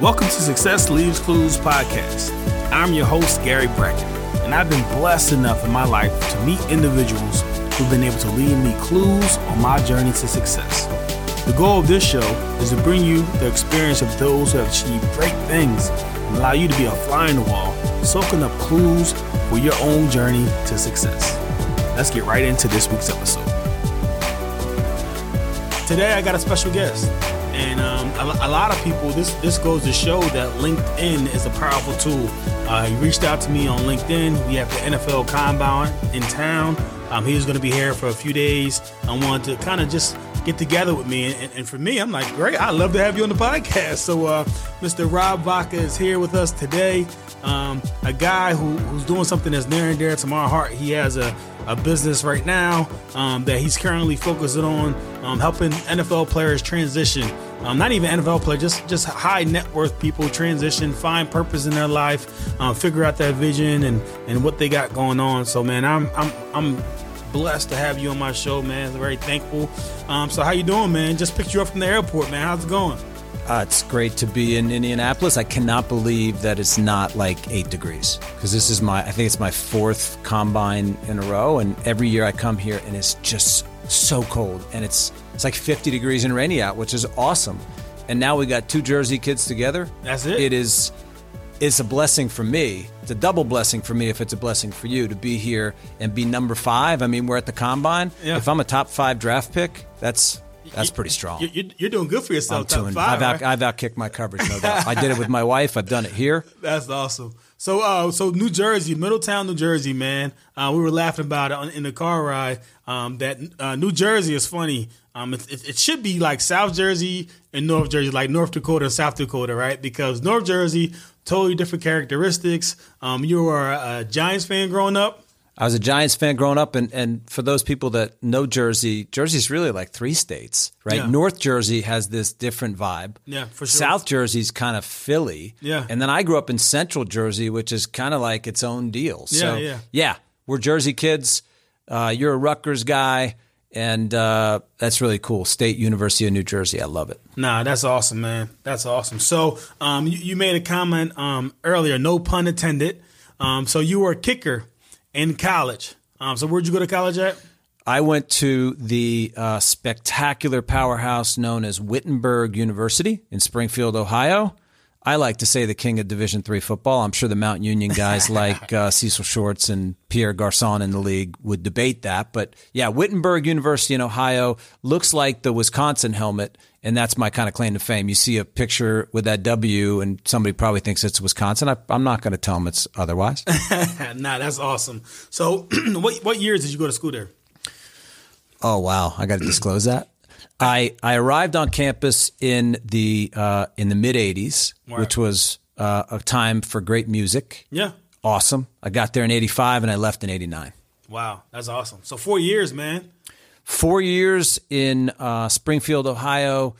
Welcome to Success Leaves Clues podcast. I'm your host, Gary Brackett, and I've been blessed enough in my life to meet individuals who've been able to leave me clues on my journey to success. The goal of this show is to bring you the experience of those who have achieved great things and allow you to be a fly in the wall, soaking up clues for your own journey to success. Let's get right into this week's episode. Today, I got a special guest. And um, a, a, lot of people, this this goes to show that LinkedIn is a powerful tool. Uh, he reached out to me on LinkedIn. We have the NFL Combine in town. Um, he was going to be here for a few days. I wanted to kind of just get together with me. And, and, for me, I'm like, great, I'd love to have you on the podcast. So, uh, Mr. Rob Vaca is here with us today. Um, a guy who, who's doing something that's near and dear to my heart. He has a, a business right now um, that he's currently focusing on um, helping NFL players transition. Um, not even NFL players, just just high net worth people transition, find purpose in their life, uh, figure out their vision and and what they got going on. So man, I'm I'm I'm blessed to have you on my show, man. Very thankful. Um, so how you doing, man? Just picked you up from the airport, man. How's it going? Uh, it's great to be in Indianapolis. I cannot believe that it's not like eight degrees because this is my, I think it's my fourth combine in a row. And every year I come here and it's just so cold. And it's, it's like 50 degrees and rainy out, which is awesome. And now we got two Jersey kids together. That's it. It is, it's a blessing for me. It's a double blessing for me if it's a blessing for you to be here and be number five. I mean, we're at the combine. Yeah. If I'm a top five draft pick, that's that's pretty strong. You're, doing good for yourself. Doing, five, I've, out, right? I've outkicked my coverage, no doubt. I did it with my wife. I've done it here. That's awesome. So, uh, so New Jersey, Middletown, New Jersey, man. Uh, we were laughing about it in the car ride. Um, that uh, New Jersey is funny. Um, it, it, it, should be like South Jersey and North Jersey, like North Dakota and South Dakota, right? Because North Jersey, totally different characteristics. Um, you were a Giants fan growing up. I was a Giants fan growing up, and, and for those people that know Jersey, Jersey's really like three states, right? Yeah. North Jersey has this different vibe. Yeah, for sure. South Jersey's kind of Philly. Yeah. And then I grew up in Central Jersey, which is kind of like its own deal. So, yeah, yeah. Yeah, we're Jersey kids. Uh, you're a Rutgers guy, and uh, that's really cool. State University of New Jersey. I love it. Nah, that's awesome, man. That's awesome. So, um, you, you, made a comment um, earlier, no pun intended. Um, so you were a kicker in college. Um, so where'd you go to college at? I went to the uh, spectacular powerhouse known as Wittenberg University in Springfield, Ohio. I like to say the king of Division three football. I'm sure the Mount Union guys like uh, Cecil Shorts and Pierre Garcon in the league would debate that. But yeah, Wittenberg University in Ohio looks like the Wisconsin helmet, and that's my kind of claim to fame. You see a picture with that W, and somebody probably thinks it's Wisconsin. I, am not going to tell them it's otherwise. nah, that's awesome. So, what what years did you go to school there? Oh wow, I got to disclose that. I I arrived on campus in the uh, in the mid '80s, right. which was uh, a time for great music. Yeah, awesome. I got there in '85 and I left in '89. Wow, that's awesome. So four years, man. Four years in uh, Springfield, Ohio.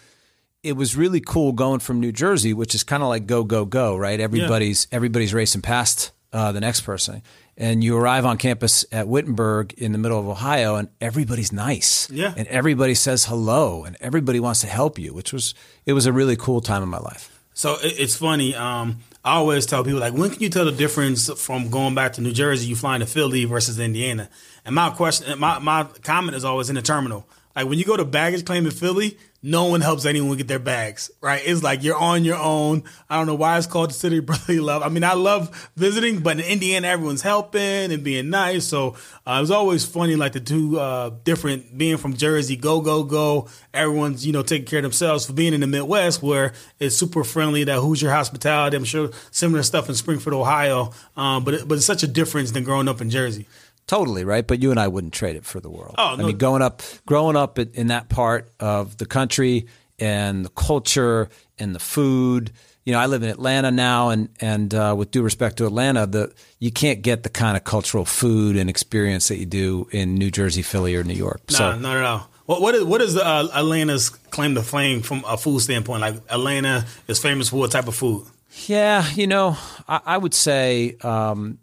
It was really cool going from New Jersey, which is kind of like go go go, right? Everybody's yeah. everybody's racing past uh, the next person and you arrive on campus at Wittenberg in the middle of Ohio, and everybody's nice. Yeah. And everybody says hello, and everybody wants to help you, which was it was a really cool time in my life. So it's funny. Um, I always tell people like, when can you tell the difference from going back to New Jersey, you flying to Philly versus Indiana? And my question, my my comment is always in the terminal. Like when you go to baggage claim in Philly, no one helps anyone get their bags, right? It's like you're on your own. I don't know why it's called the city of brotherly love. I mean, I love visiting, but in Indiana, everyone's helping and being nice. So uh, it was always funny, like the two uh, different being from Jersey, go go go. Everyone's you know taking care of themselves. For being in the Midwest, where it's super friendly, that Hoosier hospitality. I'm sure similar stuff in Springfield, Ohio, um, but it, but it's such a difference than growing up in Jersey. Totally right, but you and I wouldn't trade it for the world. Oh, no. I mean, going up, growing up in that part of the country and the culture and the food. You know, I live in Atlanta now, and and uh, with due respect to Atlanta, the you can't get the kind of cultural food and experience that you do in New Jersey, Philly, or New York. No, so, not at all. What what is what is uh, Atlanta's claim to fame from a food standpoint? Like Atlanta is famous for what type of food? Yeah, you know, I, I would say um,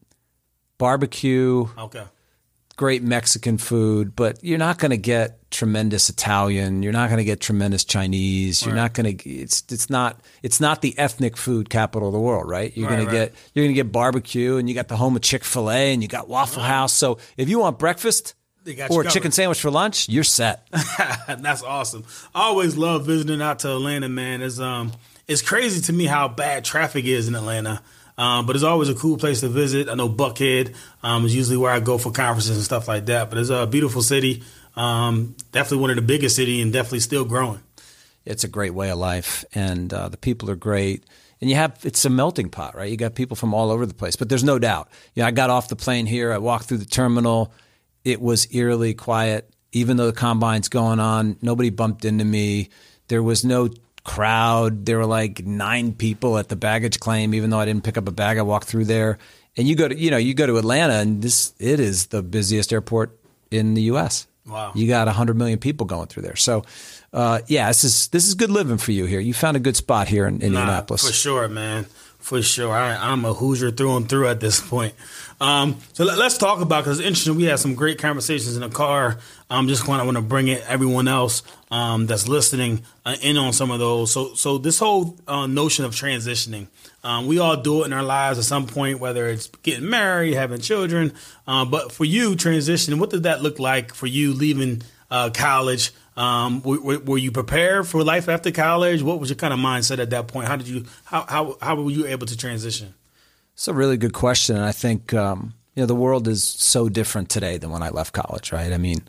barbecue. Okay great Mexican food, but you're not going to get tremendous Italian. You're not going to get tremendous Chinese. You're Right. not going to. It's it's not it's not the ethnic food capital of the world, right? You're Right, going to get you're going to get barbecue, and you got the home of Chick Fil A, and you got Waffle House. So if you want breakfast or a chicken sandwich for lunch, you're set. That's awesome. I always love visiting out to Atlanta, man. It's um it's crazy to me how bad traffic is in Atlanta. Um, but it's always a cool place to visit. I know Buckhead um, is usually where I go for conferences and stuff like that. But it's a beautiful city. Um, definitely one of the biggest city and definitely still growing. it's a great way of life, and uh, the people are great. And you have it's a melting pot, right? You got people from all over the place, but there's no doubt. You know, I got off the plane here. I walked through the terminal. It was eerily quiet, even though the combine's going on. Nobody bumped into me. There was no crowd. There were like nine people at the baggage claim, even though I didn't pick up a bag. I walked through there, and you go to you know you go to Atlanta, and this it is the busiest airport in the U.S. Wow. You got 100 million people going through there. So, uh, yeah, this is this is good living for you here. You found a good spot here in Indianapolis. Nah, for sure, man. For sure. I, I'm a Hoosier through and through at this point. Um, so let, us talk about because it's interesting. We had some great conversations in the car. I'm just want to want to bring it everyone else um, that's listening uh, in on some of those. So so this whole uh, notion of transitioning, um, we all do it in our lives at some point, whether it's getting married, having children. Uh, but for you, transitioning, what did that look like for you leaving uh, college? Um, were, were- you prepared for life after college? What was your kind of mindset at that point? How did you how how how were you able to transition? It's a really good question, and I think um, you know the world is so different today than when I left college. Right? I mean,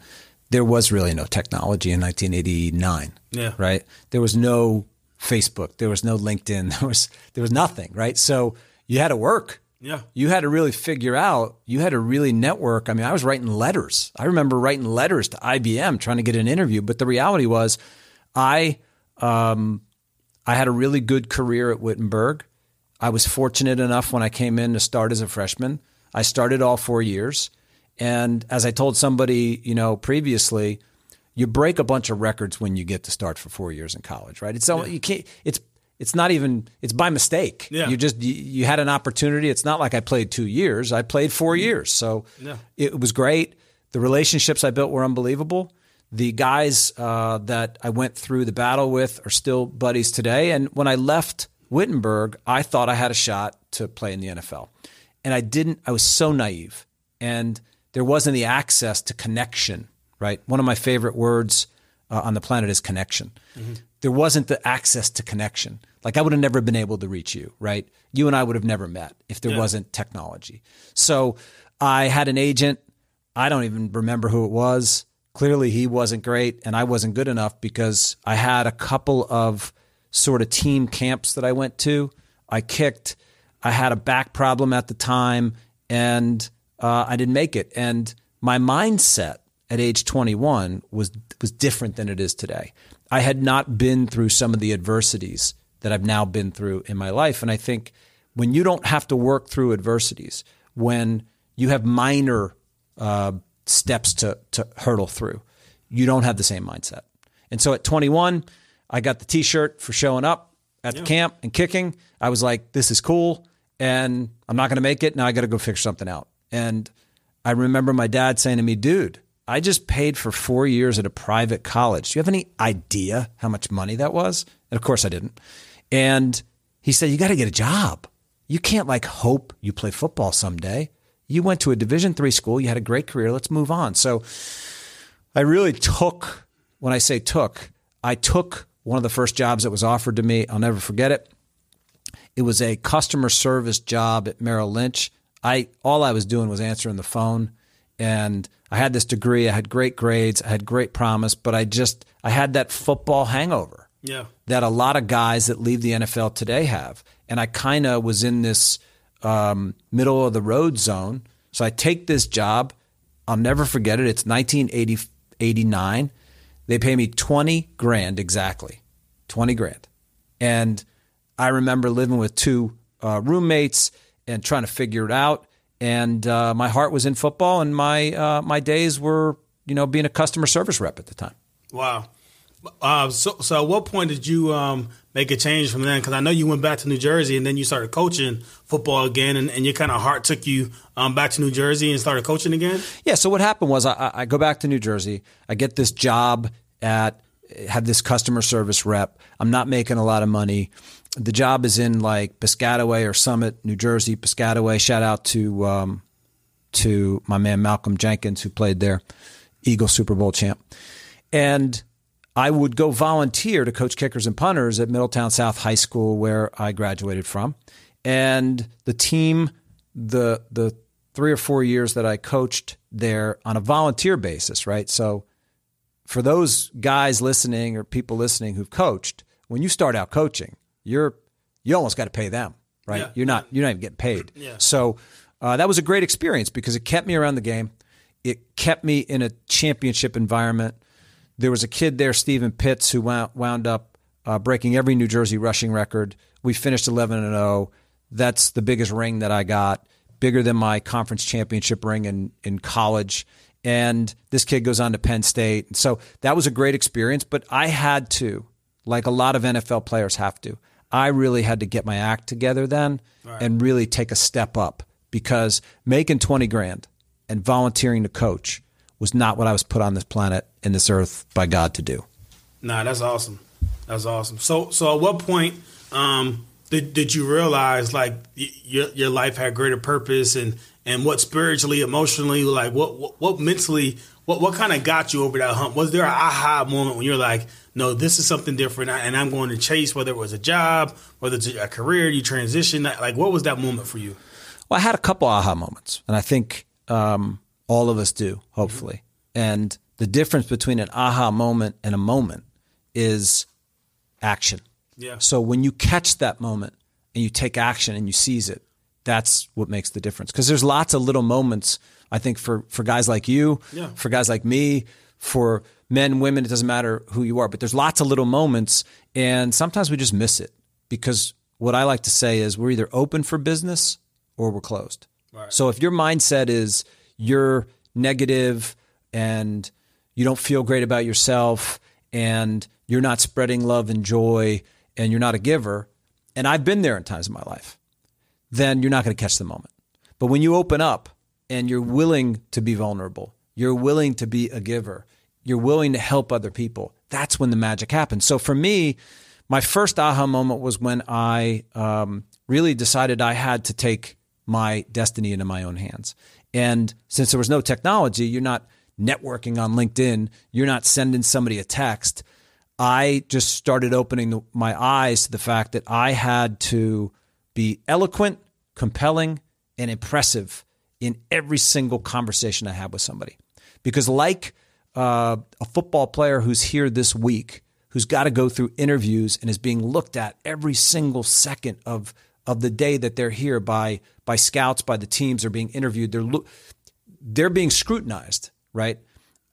there was really no technology in 1989. Yeah. Right. There was no Facebook. There was no LinkedIn. There was there was nothing. Right. So you had to work. Yeah. You had to really figure out. You had to really network. I mean, I was writing letters. I remember writing letters to IBM trying to get an interview. But the reality was, I um, I had a really good career at Wittenberg. I was fortunate enough when I came in to start as a freshman. I started all four years. And as I told somebody, you know, previously, you break a bunch of records when you get to start for four years in college, right? It's so you can't. It's it's not even. It's by mistake. Yeah. You just you, you had an opportunity. It's not like I played two years. I played four years, so Yeah. it was great. The relationships I built were unbelievable. The guys uh, that I went through the battle with are still buddies today. And when I left Wittenberg, I thought I had a shot to play in the NFL, and I didn't. I was so naive, and there wasn't the access to connection. Right, one of my favorite words uh, on the planet is connection. There wasn't the access to connection. Like I would have never been able to reach you. Right, you and I would have never met if there wasn't technology. So I had an agent. I don't even remember who it was. Clearly, he wasn't great, and I wasn't good enough because I had a couple of sort of team camps that I went to. I kicked. I had a back problem at the time, and uh, I didn't make it. And my mindset at age 21 was was different than it is today. I had not been through some of the adversities that I've now been through in my life, and I think when you don't have to work through adversities, when you have minor uh, steps to to hurdle through, you don't have the same mindset. And so at 21, I got the T-shirt for showing up at the camp and kicking. I was like, "This is cool," and I'm not going to make it. Now I got to go figure something out. And I remember my dad saying to me, "Dude, I just paid for four years at a private college. Do you have any idea how much money that was?" And of course, I didn't. And he said, "You got to get a job. You can't like hope you play football someday. You went to a Division three school. You had a great career. Let's move on." So I really took, when I say took, I took one of the first jobs that was offered to me. I'll never forget it. It was a customer service job at Merrill Lynch. I all I was doing was answering the phone and I had this degree, I had great grades, I had great promise, but I just I had that football hangover Yeah. That a lot of guys that leave the NFL today have. And I kind of was in this um, middle of the road zone. So I take this job. I'll never forget it. It's 1989. They pay me 20 grand exactly, 20 grand. And I remember living with two uh, roommates and trying to figure it out. And uh, my heart was in football, and my uh, my days were, you know, being a customer service rep at the time. Wow. Uh, so, so at what point did you um, make a change from then? Because I know you went back to New Jersey and then you started coaching football again, and, and your kind of heart took you um, back to New Jersey and started coaching again. Yeah. So what happened was I, I go back to New Jersey. I get this job at have this customer service rep. I'm not making a lot of money. The job is in like Piscataway or Summit, New Jersey. Piscataway. Shout out to um, to my man Malcolm Jenkins who played there, Eagle Super Bowl champ, and I would go volunteer to coach kickers and punters at Middletown South High School, where I graduated from. And the team, the the three or four years that I coached there on a volunteer basis, right? So for those guys listening or people listening who've coached, when you start out coaching, you're you almost got to pay them, right? Yeah. You're not you're not even getting paid. Yeah. So uh, that was a great experience because it kept me around the game. It kept me in a championship environment. There was a kid there, Stephen Pitts, who wound, up uh, breaking every New Jersey rushing record. We finished 11 and 0. That's the biggest ring that I got, bigger than my conference championship ring in, in college. And this kid goes on to Penn State. So that was a great experience, but I had to, like a lot of NFL players have to, I really had to get my act together then right. and really take a step up because making 20 grand and volunteering to coach was not what I was put on this planet in this earth by God to do. Nah, that's awesome. That's awesome. So, so at what point um, did did you realize like your your life had greater purpose and and what spiritually, emotionally, like what what, what mentally, what what kind of got you over that hump? Was there an aha moment when you're like, no, this is something different, and I'm going to chase whether it was a job, whether it's a career, you transition, like what was that moment for you? Well, I had a couple aha moments, and I think um, all of us do, hopefully. Mm-hmm. And the difference between an aha moment and a moment is action. Yeah. So when you catch that moment and you take action and you seize it, that's what makes the difference. Because there's lots of little moments, I think, for, for guys like you, yeah. for guys like me, for men, women, it doesn't matter who you are, but there's lots of little moments. And sometimes we just miss it because what I like to say is we're either open for business or we're closed. Right. So if your mindset is you're negative and you don't feel great about yourself and you're not spreading love and joy and you're not a giver, and I've been there in times of my life, then you're not going to catch the moment. But when you open up and you're willing to be vulnerable, you're willing to be a giver, you're willing to help other people, that's when the magic happens. So for me, my first aha moment was when I um, really decided I had to take my destiny into my own hands. And since there was no technology, you're not networking on LinkedIn, you're not sending somebody a text. I just started opening the, my eyes to the fact that I had to be eloquent, compelling, and impressive in every single conversation I had with somebody. Because, like uh, a football player who's here this week, who's got to go through interviews and is being looked at every single second of of the day that they're here by by scouts, by the teams, they're being interviewed. They're they're being scrutinized, right?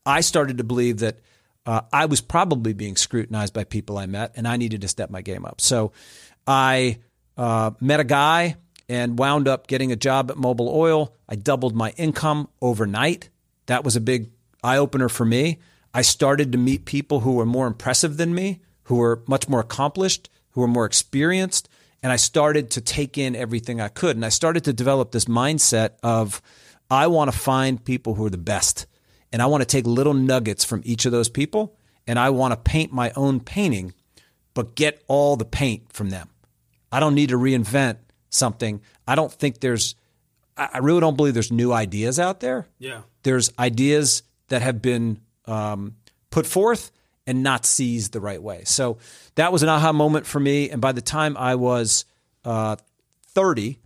I started to believe that uh, I was probably being scrutinized by people I met, and I needed to step my game up. So I uh, met a guy and wound up getting a job at Mobil Oil. I doubled my income overnight. That was a big eye opener for me. I started to meet people who were more impressive than me, who were much more accomplished, who were more experienced, and I started to take in everything I could. And I started to develop this mindset of I want to find people who are the best. And I want to take little nuggets from each of those people and I want to paint my own painting, but get all the paint from them. I don't need to reinvent something. I don't think there's, I really don't believe there's new ideas out there. Yeah. There's ideas that have been um, put forth and not seized the right way. So that was an aha moment for me. And by the time I was uh, 30,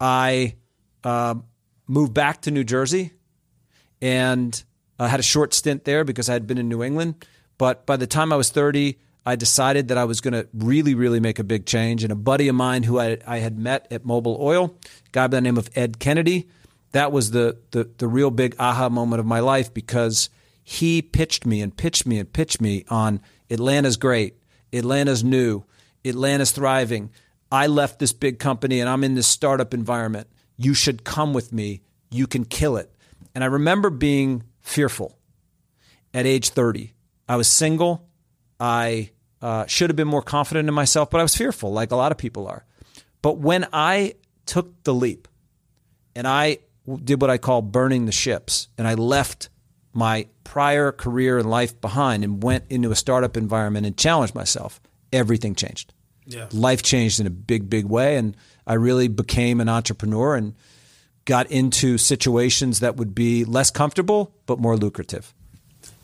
I uh, moved back to New Jersey and I had a short stint there because I had been in New England. But by the time I was 30, I decided that I was going to really, really make a big change. And a buddy of mine who I, I had met at Mobil Oil, guy by the name of Ed Kennedy, that was the, the, the real big aha moment of my life because he pitched me and pitched me and pitched me on Atlanta's great, Atlanta's new, Atlanta's thriving. I left this big company and I'm in this startup environment. You should come with me. You can kill it. And I remember being fearful at age 30. I was single. I uh, should have been more confident in myself, but I was fearful, like a lot of people are. But when I took the leap and I did what I call burning the ships, and I left my prior career and life behind and went into a startup environment and challenged myself, everything changed. Yeah. Life changed in a big, big way. And I really became an entrepreneur and got into situations that would be less comfortable, but more lucrative.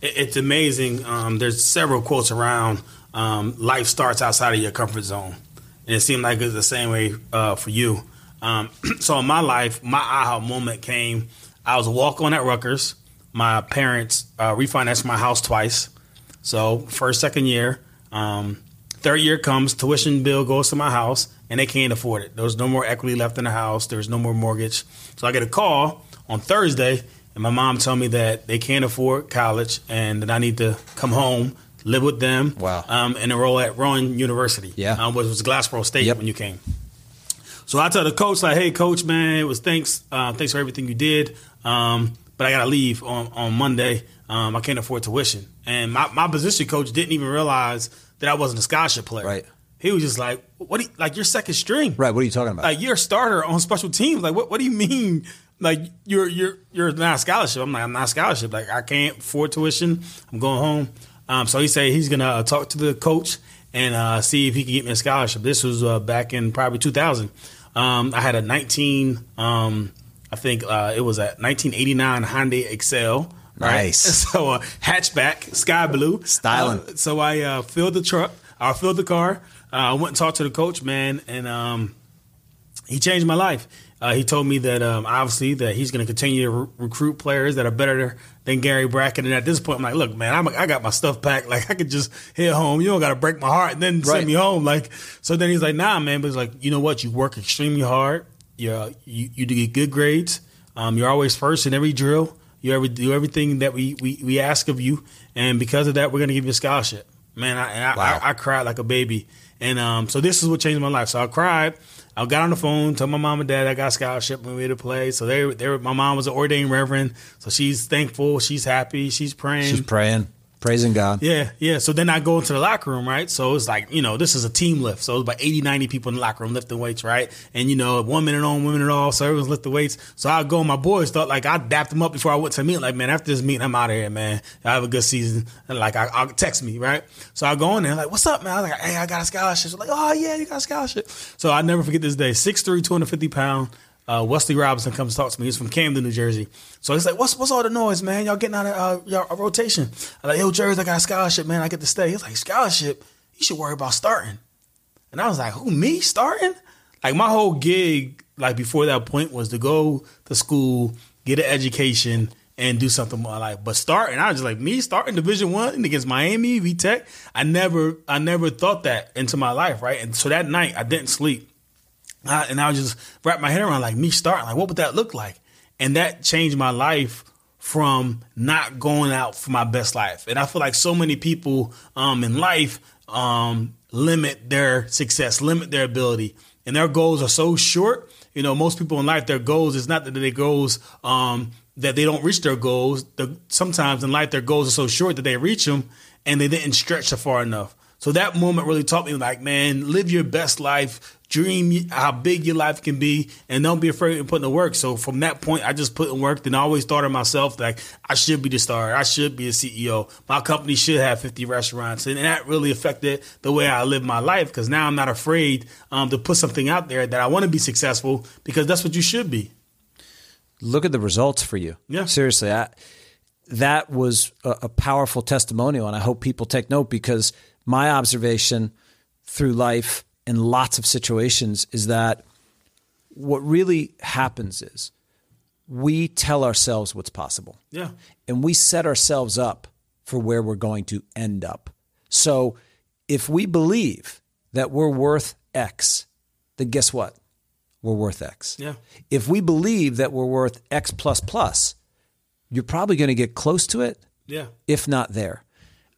It's amazing. Um, there's several quotes around um, life starts outside of your comfort zone. And it seemed like it's the same way uh, for you. Um, so in my life, my aha moment came. I was a walk on at Rutgers. My parents uh, refinanced my house twice. So first, second year, um, third year comes, tuition bill goes to my house, and they can't afford it. There's no more equity left in the house. There's no more mortgage. So I get a call on Thursday, and my mom told me that they can't afford college and that I need to come home, live with them, Wow. um, and enroll at Rowan University, Yeah. um, which was Glassboro State Yep. when you came. So I tell the coach like, "Hey, coach, man, it was thanks, uh, thanks for everything you did, um, but I gotta leave on on Monday. Um, I can't afford tuition." And my, my position coach didn't even realize that I wasn't a scholarship player. Right. He was just like, "What? You, like you're second string? Right. What are you talking about? Like you're a starter on special teams? Like what? What do you mean? Like you're you're you're not a scholarship? I'm like I'm not a scholarship. Like I can't afford tuition. I'm going home. Um, so he said he's gonna uh, talk to the coach and uh, see if he can get me a scholarship. This was uh, back in probably 2000. Um, I had a 19. Um, I think uh, it was a 1989 Hyundai Excel. Right? Nice. So uh, hatchback, sky blue, Styling. Uh, so I uh, filled the truck. I filled the car. Uh, I went and talked to the coach, man, and um, he changed my life. Uh, he told me that um, obviously that he's going to continue to re- recruit players that are better than Gary Brackett. And at this point, I'm like, look, man, I'm, I got my stuff packed. Like I could just head home. You don't got to break my heart and then Right. send me home. Like so. Then he's like, nah, man. But he's like, you know what? You work extremely hard. You you you do get good grades. Um, you're always first in every drill. You ever do everything that we, we, we ask of you, and because of that, we're going to give you a scholarship. Man, I, I, Wow. I, I cried like a baby. And um, so this is what changed my life. So I cried. I got on the phone, told my mom and dad I got a scholarship when we were to play. So they, they were, my mom was an ordained reverend. So she's thankful. She's happy. She's praying. She's praying, praising God. Yeah, yeah. So then I go into the locker room, right? So it's like, you know, this is a team lift. So it's about 80, 90 people in the locker room lifting weights, right? And, you know, one minute on, one minute off. So everyone's lifting weights. So I go, my boys thought like I dapped them up before I went to meeting. Like, man, after this meeting, I'm out of here, man. I have a good season. And like, I, I'll text me, right? So I go in there, like, what's up, man? I was like, hey, I got a scholarship. So like, oh, yeah, you got a scholarship. So I never forget this day. 6'3, 250 pound. Uh, Wesley Robinson comes to talk to me. He's from Camden, New Jersey. So he's like, "What's what's all the noise, man? Y'all getting out of uh, y'all, a rotation?" I'm like, "Yo, Jersey, I got a scholarship, man. I get to stay." He's like, "Scholarship? You should worry about starting." And I was like, "Who me starting?" Like my whole gig, like before that point, was to go to school, get an education, and do something more like. But starting, I was just like, me starting Division One against Miami, V Tech. I never, I never thought that into my life, right? And so that night, I didn't sleep. I, and I just wrap my head around like me starting, like what would that look like? And that changed my life from not going out for my best life. And I feel like so many people um, in life um, limit their success, limit their ability, and their goals are so short. You know, most people in life, their goals is not that their goals um, that they don't reach their goals. The, sometimes in life, their goals are so short that they reach them and they didn't stretch far enough. So that moment really taught me, like, man, live your best life, dream how big your life can be, and don't be afraid of putting the work. So from that point, I just put in work. Then I always thought of myself like I should be the star. I should be a CEO. My company should have 50 restaurants, and that really affected the way I live my life. Because now I'm not afraid um, to put something out there that I want to be successful because that's what you should be. Look at the results for you. Yeah. Seriously, I, that was a, a powerful testimonial, and I hope people take note because my observation through life in lots of situations is that what really happens is we tell ourselves what's possible. Yeah. and we set ourselves up for where we're going to end up. So if we believe that we're worth X, then guess what? We're worth X. Yeah. If we believe that we're worth X plus plus, you're probably going to get close to it, Yeah. if not there.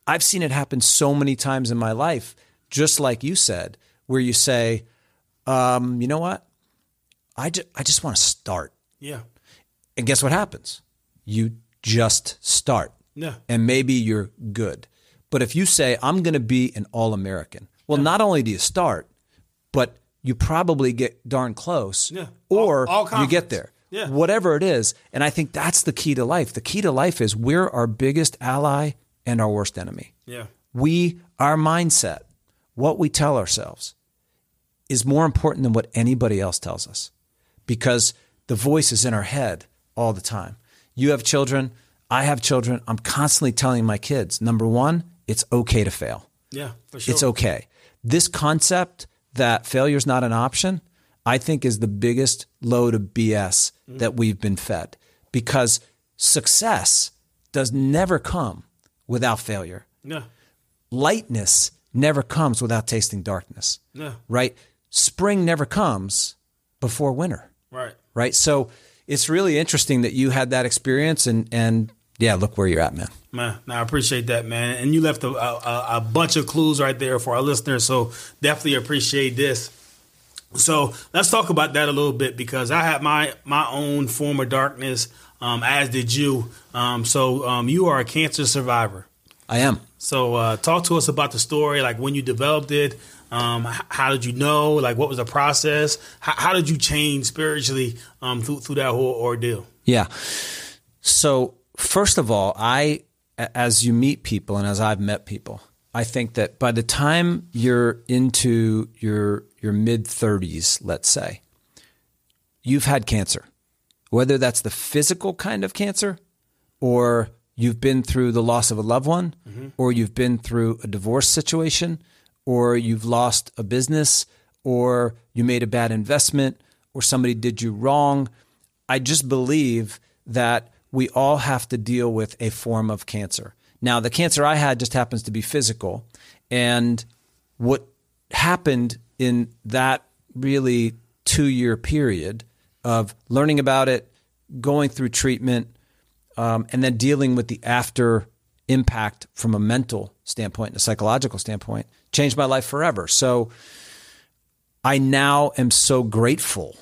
I've seen it happen so many times in my life, just like you said, where you say, um, you know what? I, ju- I just want to start. Yeah. And guess what happens? You just start Yeah. and maybe you're good. But if you say, I'm going to be an All American, well, not only do you start, but you probably get darn close, Yeah. or All- all you get there. Yeah. Whatever it is. And I think that's the key to life. The key to life is we're our biggest ally and our worst enemy. Yeah. We, our mindset, what we tell ourselves is more important than what anybody else tells us because the voice is in our head all the time. You have children, I have children. I'm constantly telling my kids number one, it's okay to fail. Yeah. For sure. It's okay. This concept that failure is not an option, I think, is the biggest load of BS mm-hmm. that we've been fed because success does never come without failure. Yeah. Lightness never comes without tasting darkness, Yeah. right? Spring never comes before winter, Right. right? So it's really interesting that you had that experience and, and yeah, look where you're at, man. Man, no, I appreciate that, man. And you left a, a, a bunch of clues right there for our listeners. So definitely appreciate this. So let's talk about that a little bit because I had my my own form of darkness, um, as did you. Um, so um, you are a cancer survivor. I am. So uh, talk to us about the story, like when you developed it. Um, how did you know? Like, what was the process? How, how did you change spiritually um, through through that whole ordeal? Yeah. So, first of all, I as you meet people and as I've met people, I think that by the time you're into your your mid 30s, let's say, you've had cancer. Whether that's the physical kind of cancer or you've been through the loss of a loved one mm-hmm. or you've been through a divorce situation or you've lost a business or you made a bad investment or somebody did you wrong. I just believe that we all have to deal with a form of cancer. Now, the cancer I had just happens to be physical. And what happened in that really two year period of learning about it, going through treatment, um, and then dealing with the after impact from a mental standpoint and a psychological standpoint changed my life forever. So I now am so grateful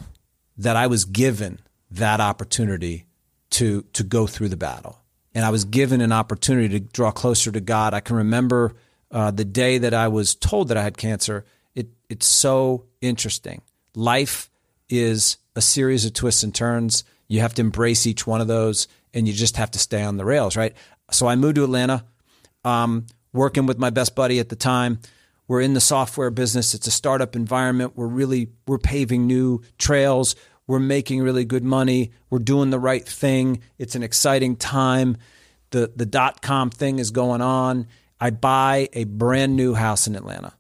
that I was given that opportunity to to go through the battle, and I was given an opportunity to draw closer to God. I can remember uh, the day that I was told that I had cancer. It it's so interesting. Life is a series of twists and turns. You have to embrace each one of those, and you just have to stay on the rails, right? So I moved to Atlanta, um, working with my best buddy at the time. We're in the software business. It's a startup environment. We're really we're paving new trails. We're making really good money. We're doing the right thing. It's an exciting time. The the dot com thing is going on. I buy a brand new house in Atlanta.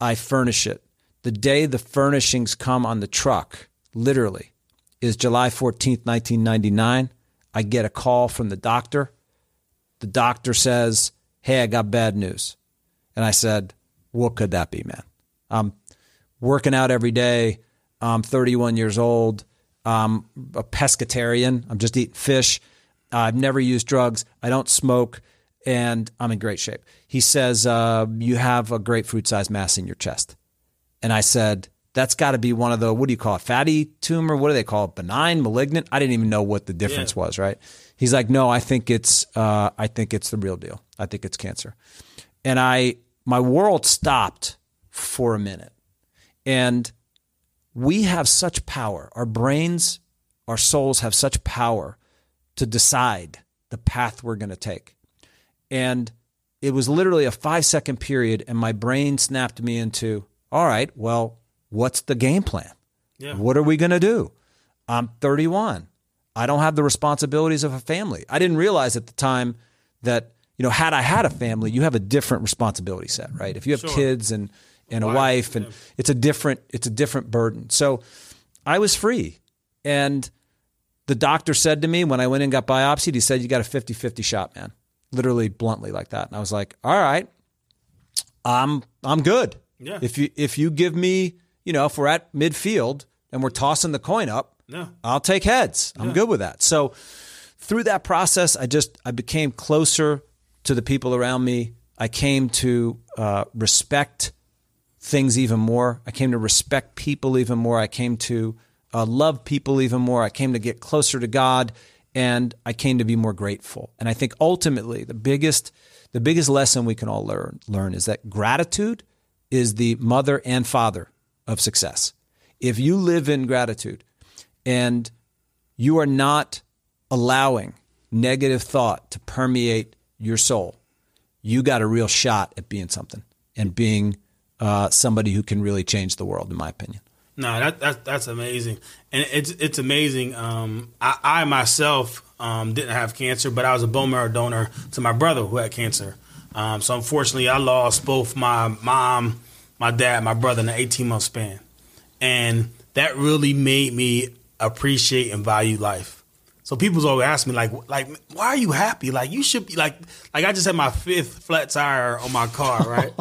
I furnish it. The day the furnishings come on the truck, literally, is July 14th, 1999. I get a call from the doctor. The doctor says, Hey, I got bad news. And I said, What could that be, man? I'm working out every day. I'm 31 years old. I'm a pescatarian. I'm just eating fish. I've never used drugs. I don't smoke. And I'm in great shape. He says, uh, You have a grapefruit sized mass in your chest. And I said, That's got to be one of the, what do you call it? Fatty tumor? What do they call it? Benign, malignant? I didn't even know what the difference Yeah. was, right? He's like, No, I think it's, uh, I think it's the real deal. I think it's cancer. And I, my world stopped for a minute. And we have such power. Our brains, our souls have such power to decide the path we're going to take. And it was literally a five second period, and my brain snapped me into, all right, well, what's the game plan? Yeah. What are we going to do? I'm 31. I don't have the responsibilities of a family. I didn't realize at the time that, you know, had I had a family, you have a different responsibility set, right? If you have Sure. kids and and a Wife, wife and yeah. it's a different it's a different burden. So I was free. And the doctor said to me when I went and got biopsied, he said, You got a 50 50 shot, man. Literally bluntly like that. And I was like, All right, I'm I'm good. Yeah. If you if you give me, you know, if we're at midfield and we're tossing the coin up, Yeah. I'll take heads. I'm good with that. So through that process, I just I became closer to the people around me. I came to uh, respect things even more. I came to respect people even more. I came to uh, love people even more. I came to get closer to God, and I came to be more grateful. And I think ultimately the biggest the biggest lesson we can all learn learn is that gratitude is the mother and father of success. If you live in gratitude and you are not allowing negative thought to permeate your soul, you got a real shot at being something and being uh, somebody who can really change the world, in my opinion. No, that, that that's amazing, and it's it's amazing. Um, I, I, myself um, didn't have cancer, but I was a bone marrow donor to my brother who had cancer. Um, so unfortunately, I lost both my mom, my dad, my brother in an eighteen month span, and that really made me appreciate and value life. So people's always ask me like, like, why are you happy? Like you should be like, like I just had my fifth flat tire on my car, right?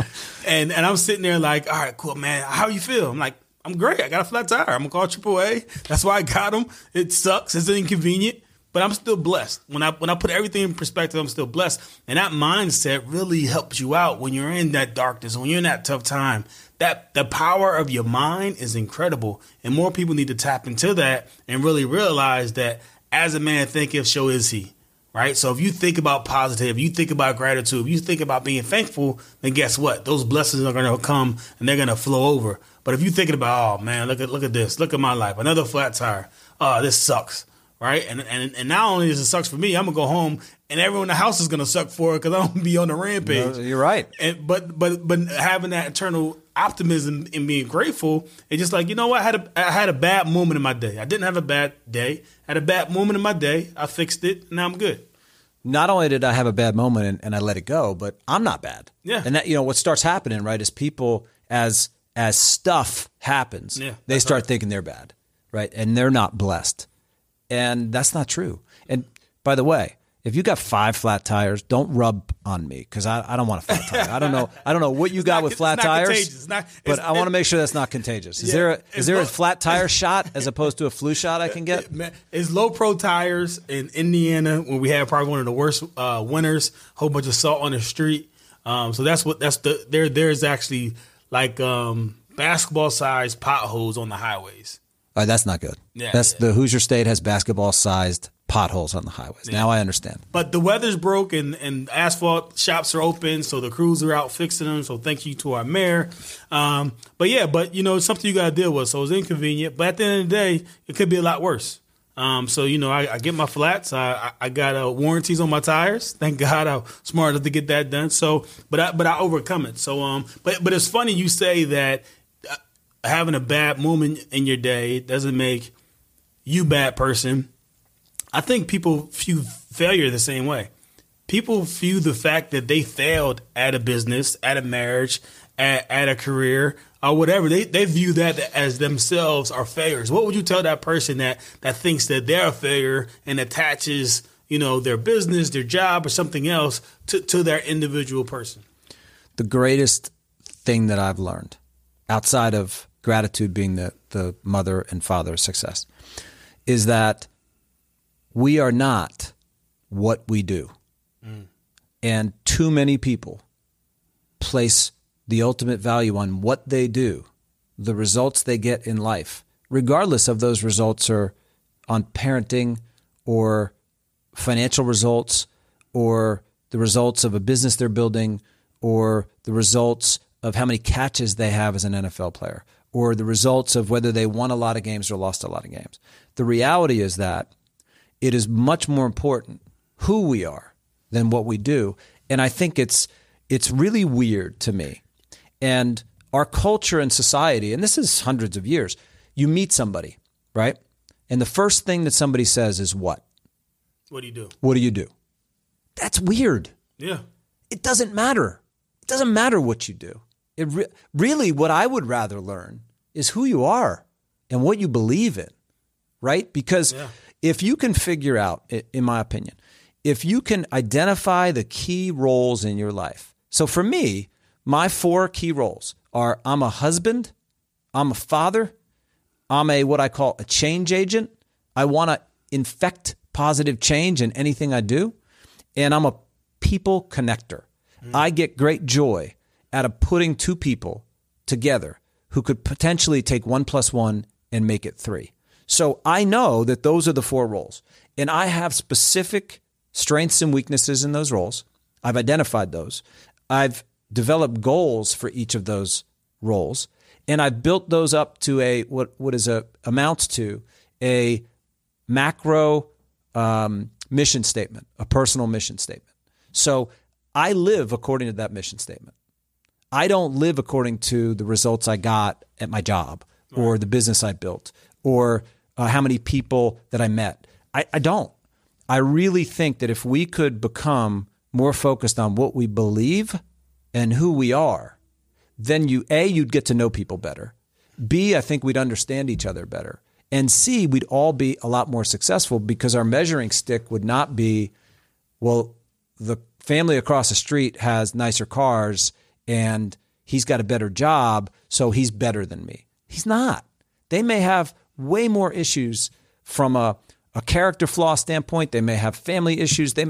and and I'm sitting there like, all right, cool, man. How you feel? I'm like, I'm great. I got a flat tire. I'm gonna call AAA. That's why I got them. It sucks. It's inconvenient, but I'm still blessed. When I when I put everything in perspective, I'm still blessed. And that mindset really helps you out when you're in that darkness, when you're in that tough time. That the power of your mind is incredible, and more people need to tap into that and really realize that as a man thinketh, so is he. Right? So if you think about positive, you think about gratitude, you think about being thankful, then guess what? Those blessings are gonna come and they're gonna flow over. But if you're thinking about, oh man, look at look at this, look at my life, another flat tire. Oh, this sucks. Right? And and and not only does it sucks for me, I'm gonna go home and everyone in the house is gonna suck for it because I'm gonna be on the rampage. No, you're right. And but but but having that internal optimism and being grateful, it's just like you know what? I had a I had a bad moment in my day. I didn't have a bad day. I had a bad moment in my day. I fixed it. Now I'm good. Not only did I have a bad moment and, and I let it go, but I'm not bad. Yeah. And that you know what starts happening right is people as as stuff happens, Yeah, they start right. thinking they're bad, right? And they're not blessed, and that's not true. And by the way, if you got five flat tires, don't rub on me because I, I don't want a flat tire. I don't know I don't know what you got not- with flat tires, not- but I want to make sure that's not contagious. Is Yeah, there a, is there a flat tire shot as opposed to a flu shot I can get? It's low pro tires in Indiana when we had probably one of the worst uh, winters. Whole bunch of salt on the street. Um, so that's what that's the there. There's actually like um, basketball sized potholes on the highways. That's not good. Yeah, that's yeah. the Hoosier State has basketball sized potholes on the highways. Now I understand. But the weather's broke and, and asphalt shops are open, so the crews are out fixing them. So thank you to our mayor. Um, but yeah, but you know, it's something you got to deal with. So it's inconvenient. But at the end of the day, it could be a lot worse. Um, so you know, I, I get my flats. I, I, got uh, warranties on my tires. Thank God I was smart enough to get that done. So, but I but I overcome it. So um, but but it's funny you say that having a bad moment in your day doesn't make you bad person. I think people view failure the same way. People view the fact that they failed at a business, at a marriage, at, at a career, or whatever. They they view that as themselves are failures. What would you tell that person that that thinks that they're a failure and attaches, you know, their business, their job, or something else to, to their individual person? The greatest thing that I've learned outside of gratitude being the, the mother and father of success is that we are not what we do. Mm. And too many people place the ultimate value on what they do, the results they get in life, regardless of those results are on parenting or financial results or the results of a business they're building or the results of how many catches they have as an NFL player or the results of whether they won a lot of games or lost a lot of games. The reality is that it is much more important who we are than what we do. And I think it's it's really weird to me. And our culture and society, and this is hundreds of years, you meet somebody, right? And the first thing that somebody says is what? What do you do? What do you do? That's weird. Yeah. It doesn't matter. It doesn't matter what you do. It re- really what I would rather learn is who you are and what you believe in, right? Because Yeah. if you can figure out, in my opinion, if you can identify the key roles in your life. So for me, my four key roles are I'm a husband, I'm a father, I'm a what I call a change agent. I want to infect positive change in anything I do, and I'm a people connector. Mm. I get great joy out of putting two people together who could potentially take one plus one and make it three. So I know that those are the four roles, and I have specific strengths and weaknesses in those roles. I've identified those. I've developed goals for each of those roles, and I've built those up to a what what is a amounts to a macro um, mission statement, a personal mission statement. So I live according to that mission statement. I don't live according to the results I got at my job or the business I built or uh, how many people that I met. I, I don't. I really think that if we could become more focused on what we believe and who we are, then you A, you'd get to know people better. B, I think we'd understand each other better. And C, we'd all be a lot more successful because our measuring stick would not be, well, the family across the street has nicer cars and he's got a better job, so he's better than me. He's not. They may have way more issues from a, a character flaw standpoint. They may have family issues. They,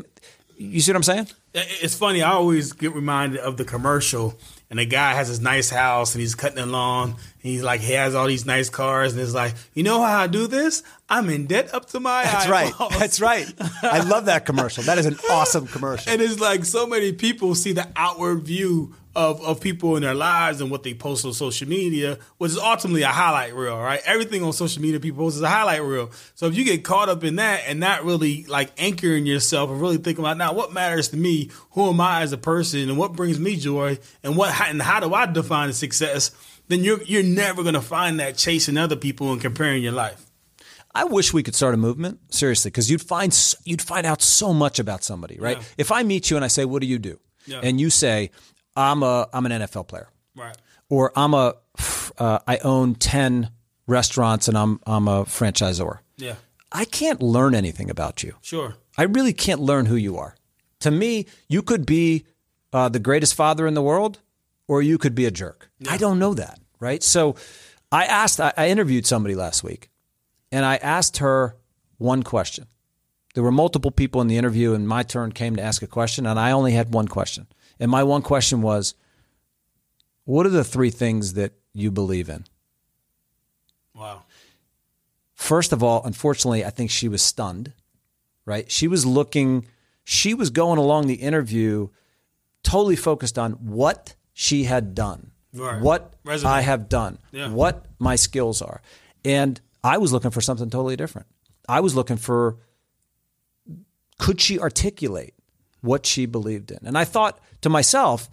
you see what I'm saying? It's funny. I always get reminded of the commercial, and the guy has his nice house, and he's cutting the lawn. He's like, he has all these nice cars, and it's like, you know how I do this? I'm in debt up to my That's eyeballs. right. That's right. I love that commercial. That is an awesome commercial. And it's like so many people see the outward view of, of people in their lives and what they post on social media, which is ultimately a highlight reel, right? Everything on social media people post is a highlight reel. So if you get caught up in that and not really like anchoring yourself and really thinking about now what matters to me, who am I as a person, and what brings me joy, and what and how do I define success, then you're you're never gonna find that chasing other people and comparing your life. I wish we could start a movement seriously because you'd find you'd find out so much about somebody, right? Yeah. If I meet you and I say, "What do you do?" Yeah. and you say, "I'm a I'm an NFL player," Right. or "I'm a uh, I own ten restaurants and I'm I'm a franchisor," Yeah. I can't learn anything about you. Sure. I really can't learn who you are. To me, you could be uh, the greatest father in the world, or you could be a jerk. I don't know that, right? So, I asked, I, I interviewed somebody last week, and I asked her one question. There were multiple people in the interview, and my turn came to ask a question, and I only had one question. And my one question was, "What are the three things that you believe in?" Wow. First of all, unfortunately, I think she was stunned, right? She was looking, she was going along the interview totally focused on what she had done, Right. what. I have done, Yeah. what my skills are. And I was looking for something totally different. I was looking for could she articulate what she believed in? And I thought to myself,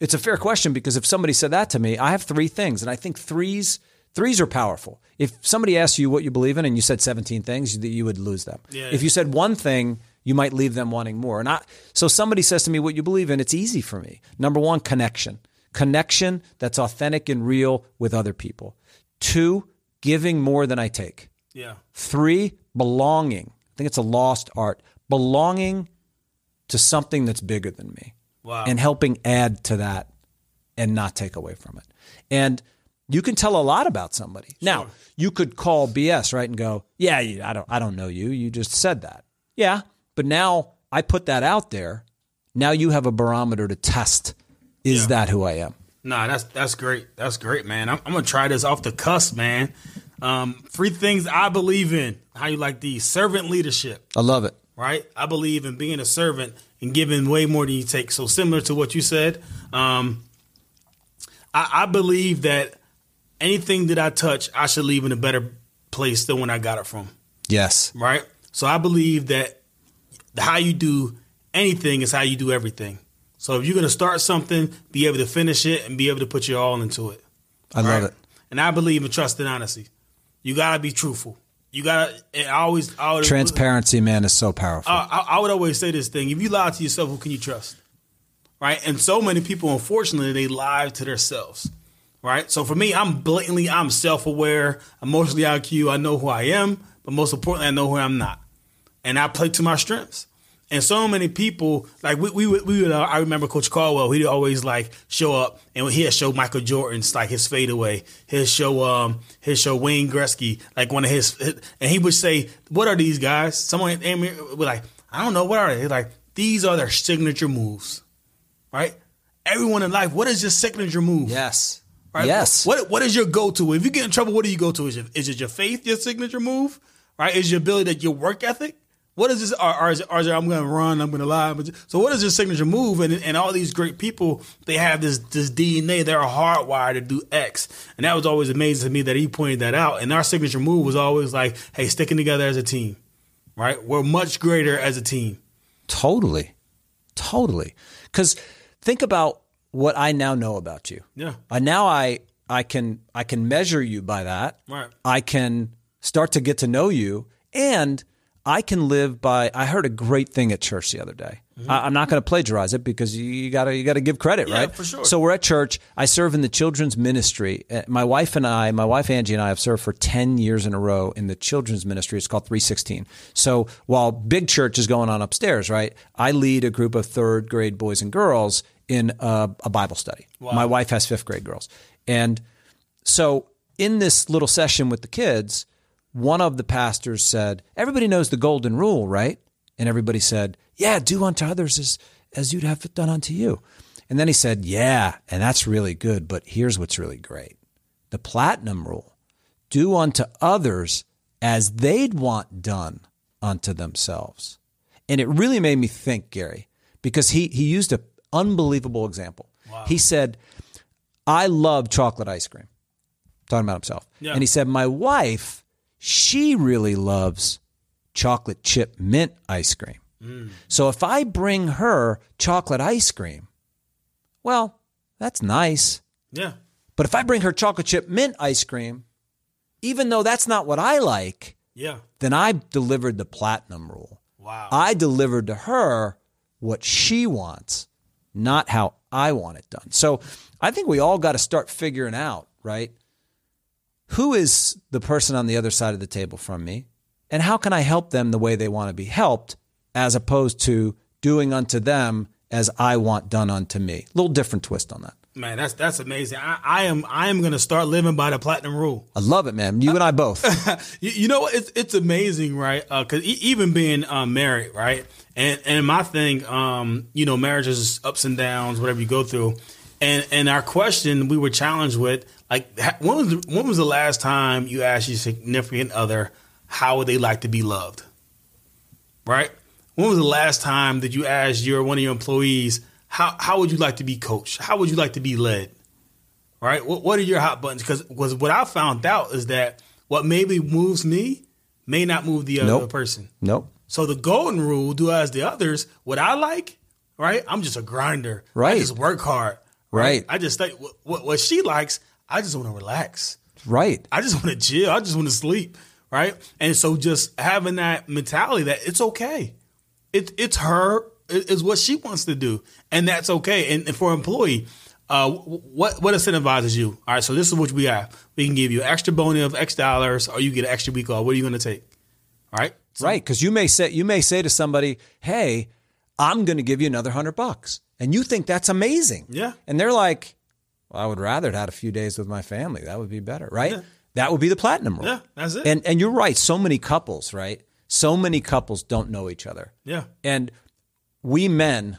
it's a fair question because if somebody said that to me, I have three things, and I think threes threes are powerful. If somebody asked you what you believe in and you said 17 things, you, would lose them. Yeah. If you said one thing, you might leave them wanting more. And I, so somebody says to me what you believe in, it's easy for me. Number one, connection. Connection that's authentic and real with other people. Two, giving more than I take. Yeah. Three, belonging. I think it's a lost art. Belonging to something that's bigger than me Wow. and helping add to that and not take away from it. And you can tell a lot about somebody. Now, you could call BS, right, and go, "Yeah, I don't I don't know you. You just said that." Yeah, but now I put that out there. Now you have a barometer to test is Yeah. that who I am? Nah, that's that's great. That's great, man. I'm, I'm gonna try this off the cusp, man. Um, three things I believe in. How you like these? Servant leadership, I love it. right? I believe in being a servant and giving way more than you take. So similar to what you said, um, I, I believe that anything that I touch, I should leave in a better place than when I got it from. Yes. right? So I believe that how you do anything is how you do everything. So if you're going to start something, be able to finish it and be able to put your all into it. I love right? it. And I believe in trust and honesty. You got to be truthful. You got to, always, always, Transparency, man, is so uh, powerful. I, I- I would always say this thing: if you lie to yourself, who can you trust? Right? And so many people, unfortunately, they lie to themselves. Right? So for me, I'm blatantly, I'm self-aware, emotionally IQ. I know who I am, but most importantly, I know who I'm not, and I play to my strengths. And so many people, like we, we, would- we would, uh, I remember Coach Caldwell. He'd always like show up, and he'd show Michael Jordan's like his fadeaway. He'd show, um, he'd show Wayne Gretzky like one of his, and he would say, "What are these guys?" Someone would like, "I don't know. What are they?" Like, "These are their signature moves." Right? Everyone in life, what is your signature move? yes. Right? Yes. What What is your go to? If you get in trouble, what do you go to? Is it, is it your faith, your signature move? Right? Is your ability, that your work ethic? What is this? RJ, RJ I'm going to run. I'm going to lie. So what is your signature move? And, and all these great people, they have this this DNA. They're hardwired to do X. And that was always amazing to me that he pointed that out. And our signature move was always like, hey, sticking together as a team, right? We're much greater as a team. Totally, totally. Because think about what I now know about you. Yeah. Uh, now I I can I can measure you by that. Right. I can start to get to know you and I can live by. I heard a great thing at church the other day. Mm-hmm. I, am not going to plagiarize it because you got to you got to give credit, yeah, right? For sure. So we're at church. I serve in the children's ministry. Uh, my wife and I, my wife Angie and I, have served for ten years in a row in the children's ministry. It's called 316. So while big church is going on upstairs, right? I lead a group of third grade boys and girls in a, a Bible study. Wow. My wife has fifth grade girls, and so in this little session with the kids one of the pastors said, Everybody knows the golden rule, right? And everybody said, Yeah, do unto others as, as you'd have done unto you. And then he said, Yeah, and that's really good, but here's what's really great the platinum rule do unto others as they'd want done unto themselves. And it really made me think, Gary, because he, he used an unbelievable example. Wow. He said, I love chocolate ice cream, talking about himself. Yeah. And he said, My wife she really loves chocolate chip mint ice cream. Mm. So if I bring her chocolate ice cream, well, that's nice. Yeah. But if I bring her chocolate chip mint ice cream, even though that's not what I like, yeah. then I delivered the platinum rule. Wow. I delivered to her what she wants, not how I want it done. So I think we all got to start figuring out, right? Who is the person on the other side of the table from me? And how can I help them the way they want to be helped as opposed to doing unto them as I want done unto me? A little different twist on that. Man, that's that's amazing. I, I am I am gonna start living by the platinum rule. I love it, man. You and I both. you, you, know what? It's it's amazing, right? Because uh, e- even being um, married, right? And and my thing, um, you know, marriage is ups and downs, whatever you go through. And and our question we were challenged with like when was the, when was the last time you asked your significant other how would they like to be loved? Right? When was the last time that you asked your one of your employees how how would you like to be coached? How would you like to be led? Right? What what are your hot buttons? Because was what I found out is that what maybe moves me may not move the other nope. person. Nope. So the golden rule: do as the others. What I like, right? I'm just a grinder. Right. I just work hard. Right. I just think what, what, what she likes, I just want to relax. Right. I just want to chill. I just want to sleep. Right. And so just having that mentality that it's okay. It, it's her, it's what she wants to do. And that's okay. And, and for employee, uh, what what incentivizes you? All right, so this is what we have. We can give you extra bonus of X dollars, or you get an extra week off. What are you going to take? All right, so, right? Because you may say you may say to somebody, "Hey, I'm going to give you another hundred bucks," and you think that's amazing. Yeah. And they're like, well, I would rather have had a few days with my family. That would be better, right? Yeah. That would be the platinum rule. Yeah, that's it. And and you're right. So many couples, right? So many couples don't know each other. Yeah. And we men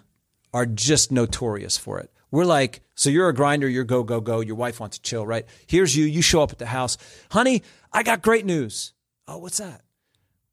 are just notorious for it. We're like, so you're a grinder, you're go, go, go. Your wife wants to chill, right? Here's you. You show up at the house. Honey, I got great news. Oh, what's that?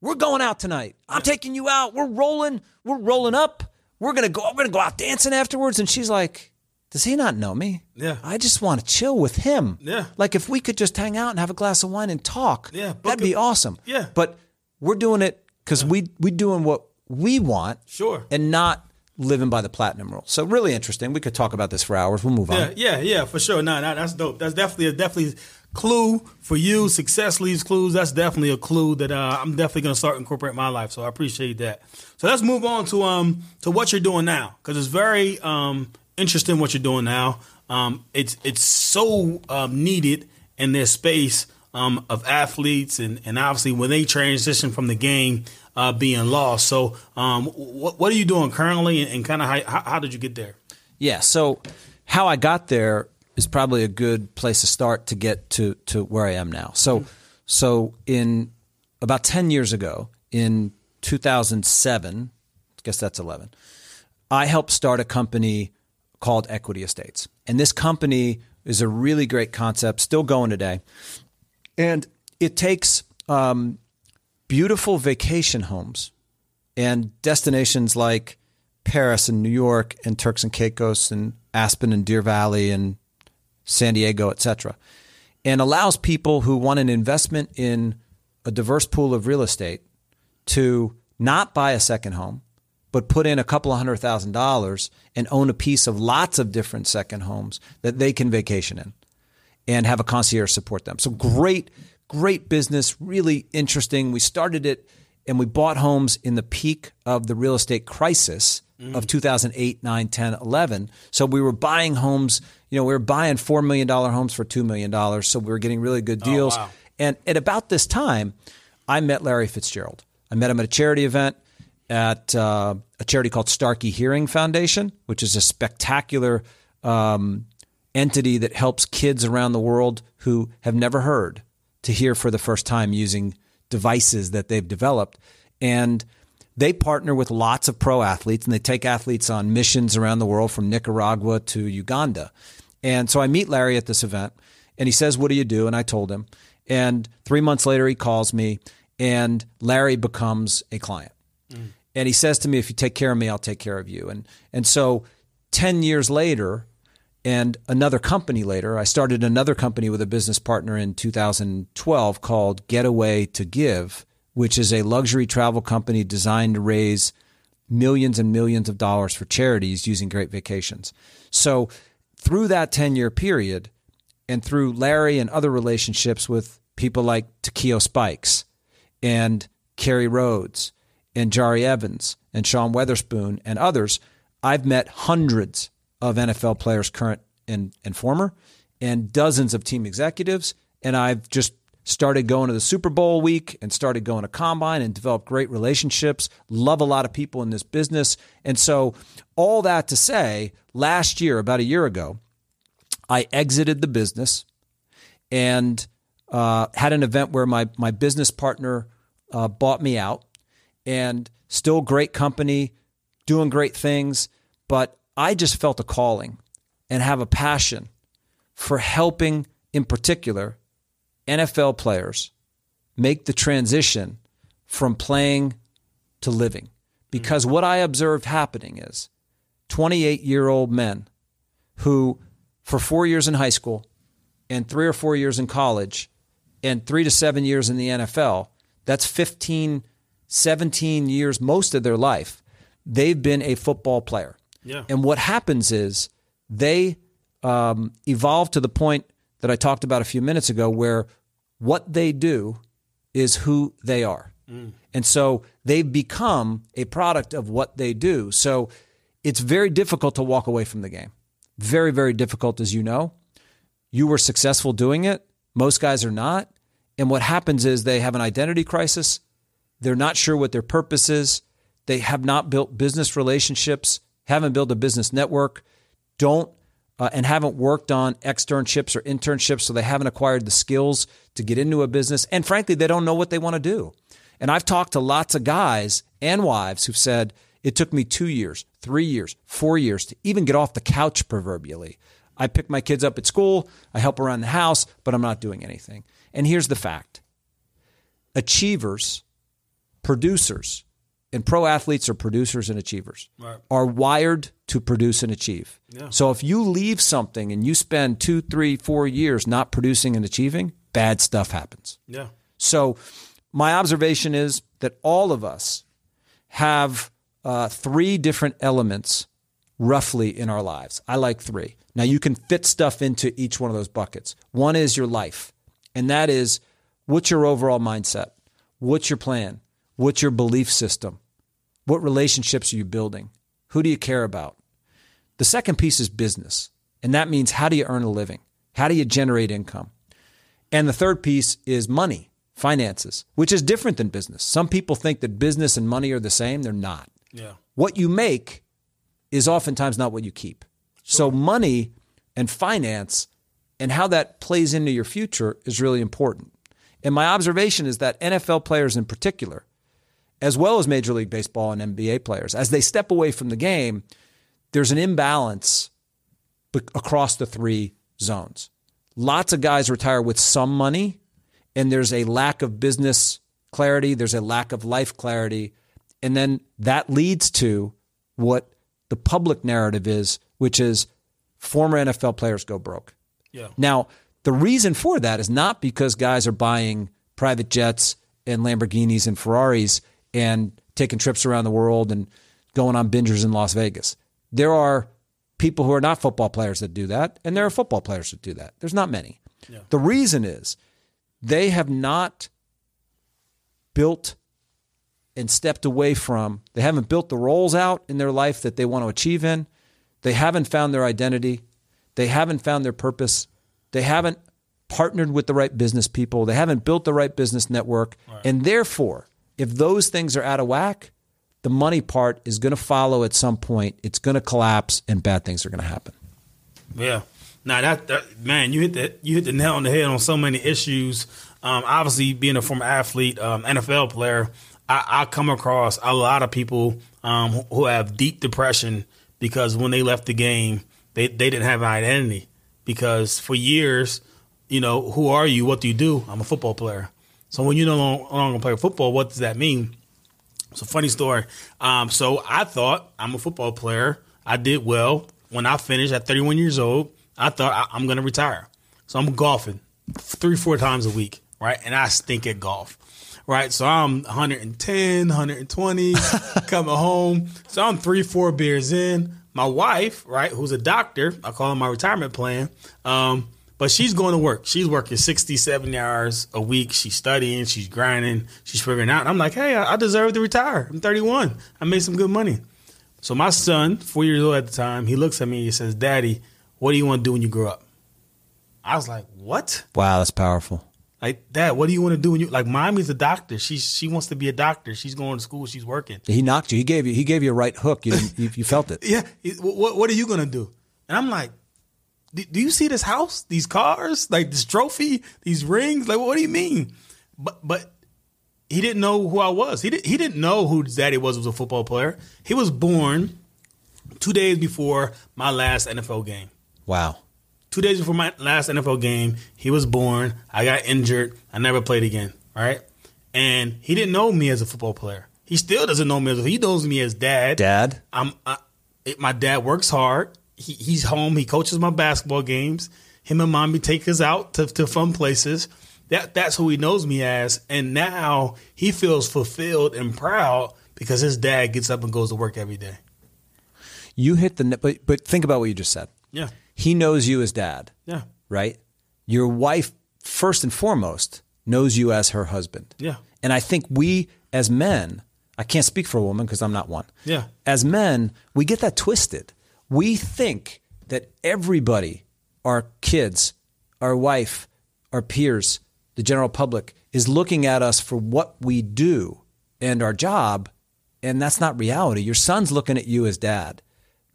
We're going out tonight. I'm taking you out. We're rolling. We're rolling up we're gonna go. We're gonna go out dancing afterwards." And she's like, "Does he not know me? Yeah. I just want to chill with him. Yeah. Like if we could just hang out and have a glass of wine and talk. Yeah, that'd be awesome. Yeah. But we're doing it because we we doing what we want. Sure. And not living by the platinum rule. So really interesting. We could talk about this for hours. We'll move on. Yeah, yeah, yeah, for sure. No, no, that's dope. That's definitely definitely clue for you. Success leaves clues. That's definitely a clue that uh, I'm definitely going to start incorporate in my life. So I appreciate that. So let's move on to um to what you're doing now because it's very um interesting what you're doing now. Um, it's it's so um, needed in this space um, of athletes and and obviously when they transition from the game uh, being lost. So, um, what, what are you doing currently, and, and kind of how, how did you get there? Yeah, so how I got there is probably a good place to start to get to to where I am now. So, mm-hmm. so in about ten years ago, in 2007, I guess that's 11, I helped start a company called Equity Estates, and this company is a really great concept, still going today, and it takes um, beautiful vacation homes And destinations like Paris and New York and Turks and Caicos and Aspen and Deer Valley and San Diego, etc. And allows people who want an investment in a diverse pool of real estate to not buy a second home, but put in a couple of hundred thousand dollars and own a piece of lots of different second homes that they can vacation in and have a concierge support them. So great, great business, really interesting. We started it and we bought homes in the peak of the real estate crisis mm. of 2008, 9, 10, 11. So we were buying homes, you know, we were buying $4 million homes for $2 million. So we were getting really good oh, deals. Oh, wow. And at about this time, I met Larry Fitzgerald. I met him at a charity event at uh, a charity called Starkey Hearing Foundation, which is a spectacular um, entity that helps kids around the world who have never heard to hear for the first time using devices that they've developed. And they partner with lots of pro athletes and they take athletes on missions around the world from Nicaragua to Uganda. And so I meet Larry at this event and he says, What do you do? And I told him. And three months later, he calls me and Larry becomes a client. Mm. And he says to me, If you take care of me, I'll take care of you. And, and so 10 years later, and another company later, I started another company with a business partner in 2012 called Getaway to Give, which is a luxury travel company designed to raise millions and millions of dollars for charities using great vacations. So, through that 10 year period, and through Larry and other relationships with people like Takeo Spikes and Kerry Rhodes and Jahri Evans and Sean Weatherspoon and others, I've met hundreds of NFL players, current and, and former, and dozens of team executives. And I've just started going to the Super Bowl week and started going to combine and developed great relationships, love a lot of people in this business. And so, all that to say, last year, about a year ago, I exited the business and uh, had an event where my, my business partner uh, bought me out and still great company, doing great things. But I just felt a calling and have a passion for helping, in particular, NFL players make the transition from playing to living. Because what I observed happening is 28 year old men who, for four years in high school and three or four years in college and three to seven years in the NFL, that's 15, 17 years, most of their life, they've been a football player. Yeah. And what happens is they um, evolve to the point that I talked about a few minutes ago, where what they do is who they are. Mm. And so they've become a product of what they do. So it's very difficult to walk away from the game. Very, very difficult, as you know. You were successful doing it. Most guys are not. And what happens is they have an identity crisis. They're not sure what their purpose is. They have not built business relationships haven't built a business network, don't uh, and haven't worked on externships or internships, so they haven't acquired the skills to get into a business. And frankly, they don't know what they want to do. And I've talked to lots of guys and wives who've said, it took me two years, three years, four years to even get off the couch, proverbially. I pick my kids up at school, I help around the house, but I'm not doing anything. And here's the fact achievers, producers, and pro athletes are producers and achievers. Right. are wired to produce and achieve. Yeah. so if you leave something and you spend two three four years not producing and achieving bad stuff happens. Yeah. So my observation is that all of us have uh, three different elements roughly in our lives. I like three. Now you can fit stuff into each one of those buckets. One is your life and that is what's your overall mindset? What's your plan? What's your belief system? What relationships are you building? Who do you care about? The second piece is business. And that means how do you earn a living? How do you generate income? And the third piece is money, finances, which is different than business. Some people think that business and money are the same. They're not. Yeah. What you make is oftentimes not what you keep. Sure. So money and finance and how that plays into your future is really important. And my observation is that NFL players in particular as well as Major League Baseball and NBA players. As they step away from the game, there's an imbalance across the three zones. Lots of guys retire with some money, and there's a lack of business clarity, there's a lack of life clarity, And then that leads to what the public narrative is, which is former NFL players go broke. Yeah. Now, the reason for that is not because guys are buying private jets and Lamborghinis and Ferraris and taking trips around the world and going on bingers in Las Vegas. There are people who are not football players that do that, and there are football players that do that. There's not many. Yeah. The reason is they have not built and stepped away from, they haven't built the roles out in their life that they want to achieve in. They haven't found their identity. They haven't found their purpose. They haven't partnered with the right business people. They haven't built the right business network. And therefore, if those things are out of whack, the money part is going to follow at some point. It's going to collapse and bad things are going to happen. Yeah. Now that, that man, you hit the you hit the nail on the head on so many issues. Um, obviously, being a former athlete, um, NFL player, I, I, come across a lot of people um, who have deep depression because when they left the game, they they didn't have an identity because for years, you know, who are you? What do you do? I'm a football player. So when you no longer play football, what does that mean? It's a funny story. Um, so I thought I'm a football player. I did well when I finished at 31 years old. I thought I, I'm going to retire. So I'm golfing three, four times a week, right? And I stink at golf, right? So I'm 110, 120, coming home. So I'm three, four beers in. My wife, right, who's a doctor, I call her my retirement plan. Um, but she's going to work. She's working 60, 70 hours a week. She's studying, she's grinding, she's figuring out. I'm like, hey, I deserve to retire. I'm 31. I made some good money. So my son, four years old at the time, he looks at me and he says, Daddy, what do you want to do when you grow up? I was like, what? Wow, that's powerful. Like, Dad, what do you want to do when you like? Mommy's a doctor. She's she wants to be a doctor. She's going to school. She's working. He knocked you. He gave you. He gave you a right hook. You you, you, felt it. yeah. What What are you gonna do? And I'm like, do you see this house, these cars, like this trophy, these rings? Like, what do you mean? But but he didn't know who I was. He didn't he didn't know who his daddy was was a football player. He was born two days before my last NFL game. Wow. Two days before my last NFL game, he was born. I got injured. I never played again. Right, and he didn't know me as a football player. He still doesn't know me as a, he knows me as dad. Dad. I'm. I, it, my dad works hard. He, he's home. He coaches my basketball games. Him and mommy take us out to, to fun places. That that's who he knows me as. And now he feels fulfilled and proud because his dad gets up and goes to work every day. You hit the but but think about what you just said. Yeah. He knows you as dad. Yeah. Right? Your wife first and foremost knows you as her husband. Yeah. And I think we as men, I can't speak for a woman because I'm not one. Yeah. As men, we get that twisted. We think that everybody, our kids, our wife, our peers, the general public is looking at us for what we do and our job, and that's not reality. Your son's looking at you as dad,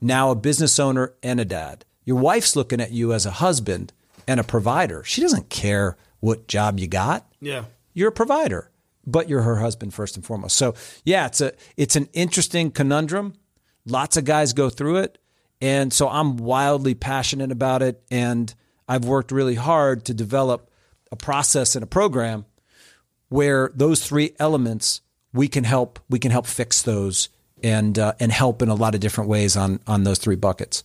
now a business owner and a dad. Your wife's looking at you as a husband and a provider. She doesn't care what job you got. Yeah. You're a provider, but you're her husband first and foremost. So, yeah, it's a it's an interesting conundrum. Lots of guys go through it, and so I'm wildly passionate about it and I've worked really hard to develop a process and a program where those three elements we can help we can help fix those and uh, and help in a lot of different ways on on those three buckets.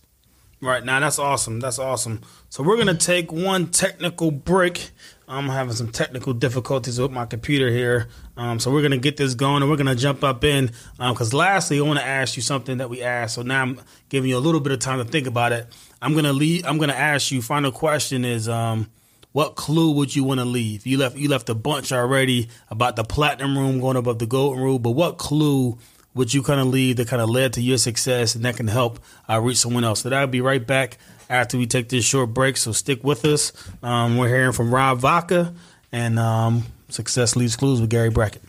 Right now, that's awesome. That's awesome. So we're gonna take one technical break. I'm having some technical difficulties with my computer here, um, so we're gonna get this going, and we're gonna jump up in. Because um, lastly, I want to ask you something that we asked. So now I'm giving you a little bit of time to think about it. I'm gonna leave. I'm gonna ask you. Final question is, um, what clue would you want to leave? You left. You left a bunch already about the platinum room going above the golden room, but what clue would you kind of leave that kind of led to your success and that can help uh, reach someone else. So that'll be right back after we take this short break. So stick with us. Um, we're hearing from Rob Vaka and um, Success Leaves Clues with Gary Brackett.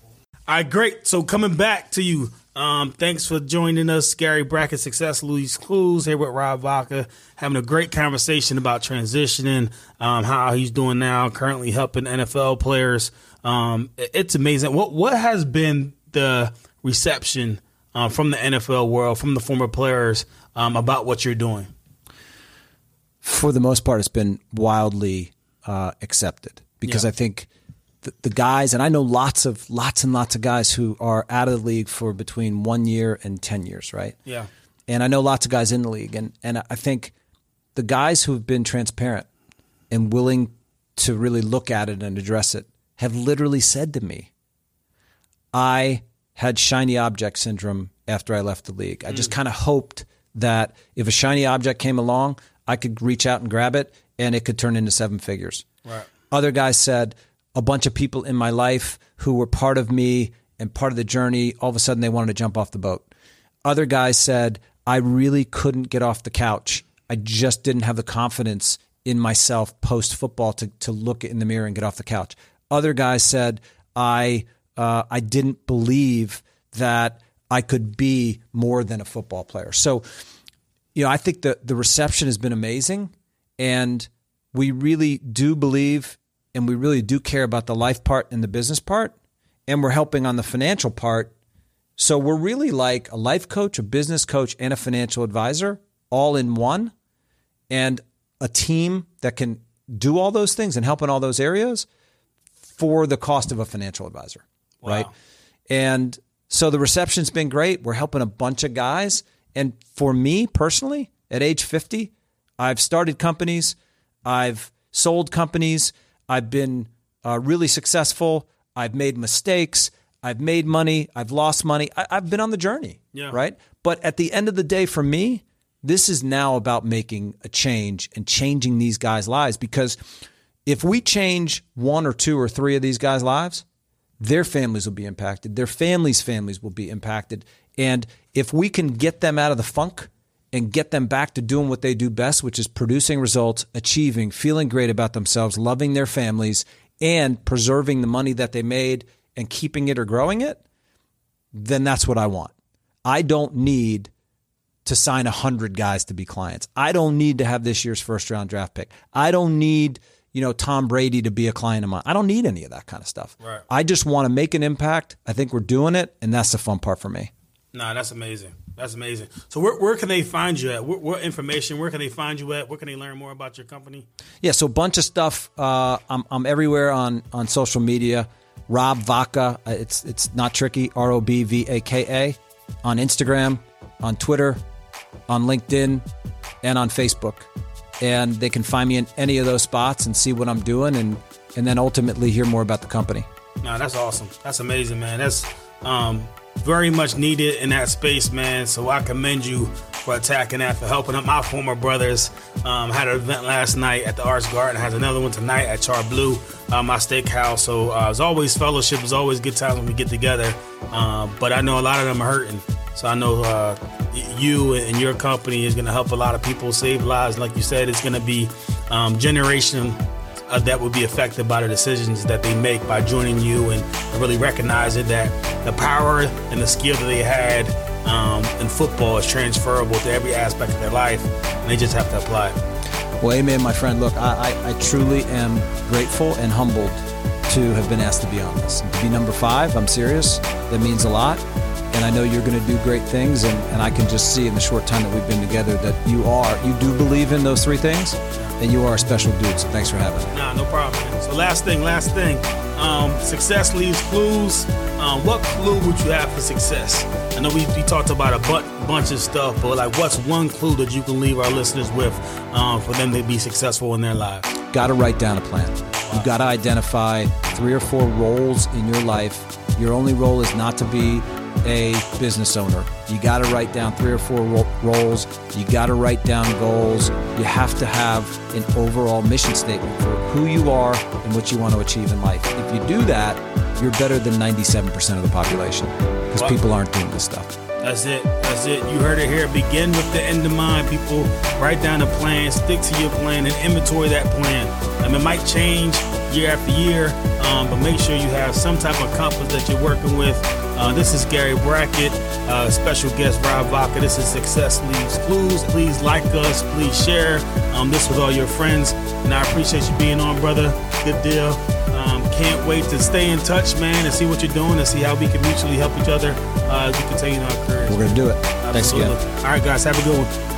All right, great. So coming back to you. Um, thanks for joining us, Gary Brackett, Success Leaves Clues, here with Rob Vaka, having a great conversation about transitioning, um, how he's doing now, currently helping NFL players. Um, it's amazing. What what has been the reception uh, from the NFL world, from the former players um, about what you're doing? For the most part, it's been wildly uh, accepted because yeah. I think the, the guys, and I know lots of lots and lots of guys who are out of the league for between one year and ten years, right? Yeah. And I know lots of guys in the league, and and I think the guys who have been transparent and willing to really look at it and address it have literally said to me, I had shiny object syndrome after I left the league. I just kind of hoped that if a shiny object came along, I could reach out and grab it and it could turn into seven figures. Right. Other guys said a bunch of people in my life who were part of me and part of the journey, all of a sudden they wanted to jump off the boat. Other guys said, I really couldn't get off the couch. I just didn't have the confidence in myself post football to, to look in the mirror and get off the couch. Other guys said, I, uh, I didn't believe that I could be more than a football player. So, you know, I think the, the reception has been amazing. And we really do believe and we really do care about the life part and the business part. And we're helping on the financial part. So we're really like a life coach, a business coach, and a financial advisor all in one. And a team that can do all those things and help in all those areas for the cost of a financial advisor. Wow. Right. And so the reception's been great. We're helping a bunch of guys. And for me personally, at age 50, I've started companies, I've sold companies, I've been uh, really successful, I've made mistakes, I've made money, I've lost money. I- I've been on the journey. Yeah. Right. But at the end of the day, for me, this is now about making a change and changing these guys' lives because if we change one or two or three of these guys' lives, their families will be impacted. Their families' families will be impacted. And if we can get them out of the funk and get them back to doing what they do best, which is producing results, achieving, feeling great about themselves, loving their families, and preserving the money that they made and keeping it or growing it, then that's what I want. I don't need to sign 100 guys to be clients. I don't need to have this year's first round draft pick. I don't need, you know, Tom Brady to be a client of mine. I don't need any of that kind of stuff. Right. I just want to make an impact. I think we're doing it, and that's the fun part for me. Nah, that's amazing. That's amazing. So where, where can they find you at? What, what information? Where can they find you at? Where can they learn more about your company? Yeah, so a bunch of stuff. Uh, I'm, I'm everywhere on, on social media. Rob Vaka. uh, It's it's not tricky. R O B V A K A on Instagram, on Twitter, on LinkedIn, and on Facebook. And they can find me in any of those spots and see what I'm doing, and and then ultimately hear more about the company. No, that's awesome. That's amazing, man. That's um, very much needed in that space, man. So I commend you for attacking that, for helping up my former brothers. Um, had an event last night at the Arts Garden. Has another one tonight at Char Blue, uh, my steakhouse. So uh, it's always fellowship. It's always good times when we get together. Um, but I know a lot of them are hurting. So I know uh, you and your company is going to help a lot of people save lives. Like you said, it's going to be um, generation uh, that would be affected by the decisions that they make by joining you and, really recognizing that the power and the skill that they had um, in football is transferable to every aspect of their life, and they just have to apply. Well, amen, my friend. Look, I, I, I truly am grateful and humbled to have been asked to be on this. To be number five, I'm serious. That means a lot. And I know you're going to do great things. And, and I can just see in the short time that we've been together that you are, you do believe in those three things, and you are a special dude. So thanks for having me. Nah, no problem. Man. So last thing, last thing. Um, success leaves clues. Um, what clue would you have for success? I know we, we talked about a bu- bunch of stuff, but like, what's one clue that you can leave our listeners with um, for them to be successful in their lives? Got to write down a plan. You've got to identify three or four roles in your life. Your only role is not to be a business owner. You got to write down three or four roles. You got to write down goals. You have to have an overall mission statement for who you are and what you want to achieve in life. If you do that, you're better than 97% of the population because Wow. people aren't doing this stuff. That's it. That's it. You heard it here. Begin with the end in mind, people. Write down a plan, stick to your plan, and inventory that plan. I mean, it might change year after year, um, but make sure you have some type of compass that you're working with. Uh, this is Gary Brackett, uh, special guest Rob Vaka. This is Success Leaves Clues. Please like us. Please share um, this with all your friends. And I appreciate you being on, brother. Good deal. Um, can't wait to stay in touch, man, and see what you're doing and see how we can mutually help each other uh, as we continue our careers. We're going to do it. Thanks again. All right, guys, have a good one.